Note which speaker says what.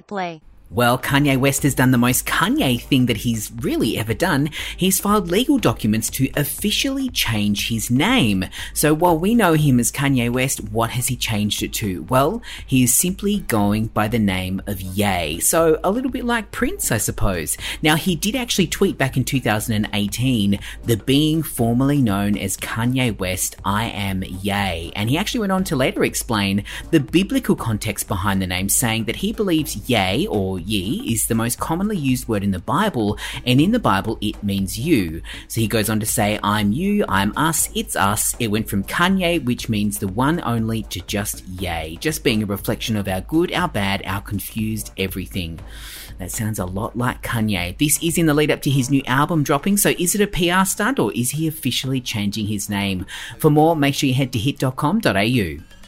Speaker 1: Play.
Speaker 2: Well, Kanye West has done the most Kanye thing that he's really ever done. He's filed legal documents to officially change his name. So while we know him as Kanye West, what has he changed it to? Well, he is simply going by the name of Ye. So a little bit like Prince, I suppose. Now, he did actually tweet back in 2018, the being formerly known as Kanye West, I am Ye. And he actually went on to later explain the biblical context behind the name, saying that he believes Ye or ye is the most commonly used word in the Bible, and in the Bible it means you. So he goes on to say, I'm you, I'm us, it's us. It went from Kanye, which means the one only, to just Ye, just being a reflection of our good, our bad, our confused everything. That sounds a lot like Kanye. This is in the lead up to his new album dropping, so is it a PR stunt or is he officially changing his name? For more, make sure you head to hit.com.au.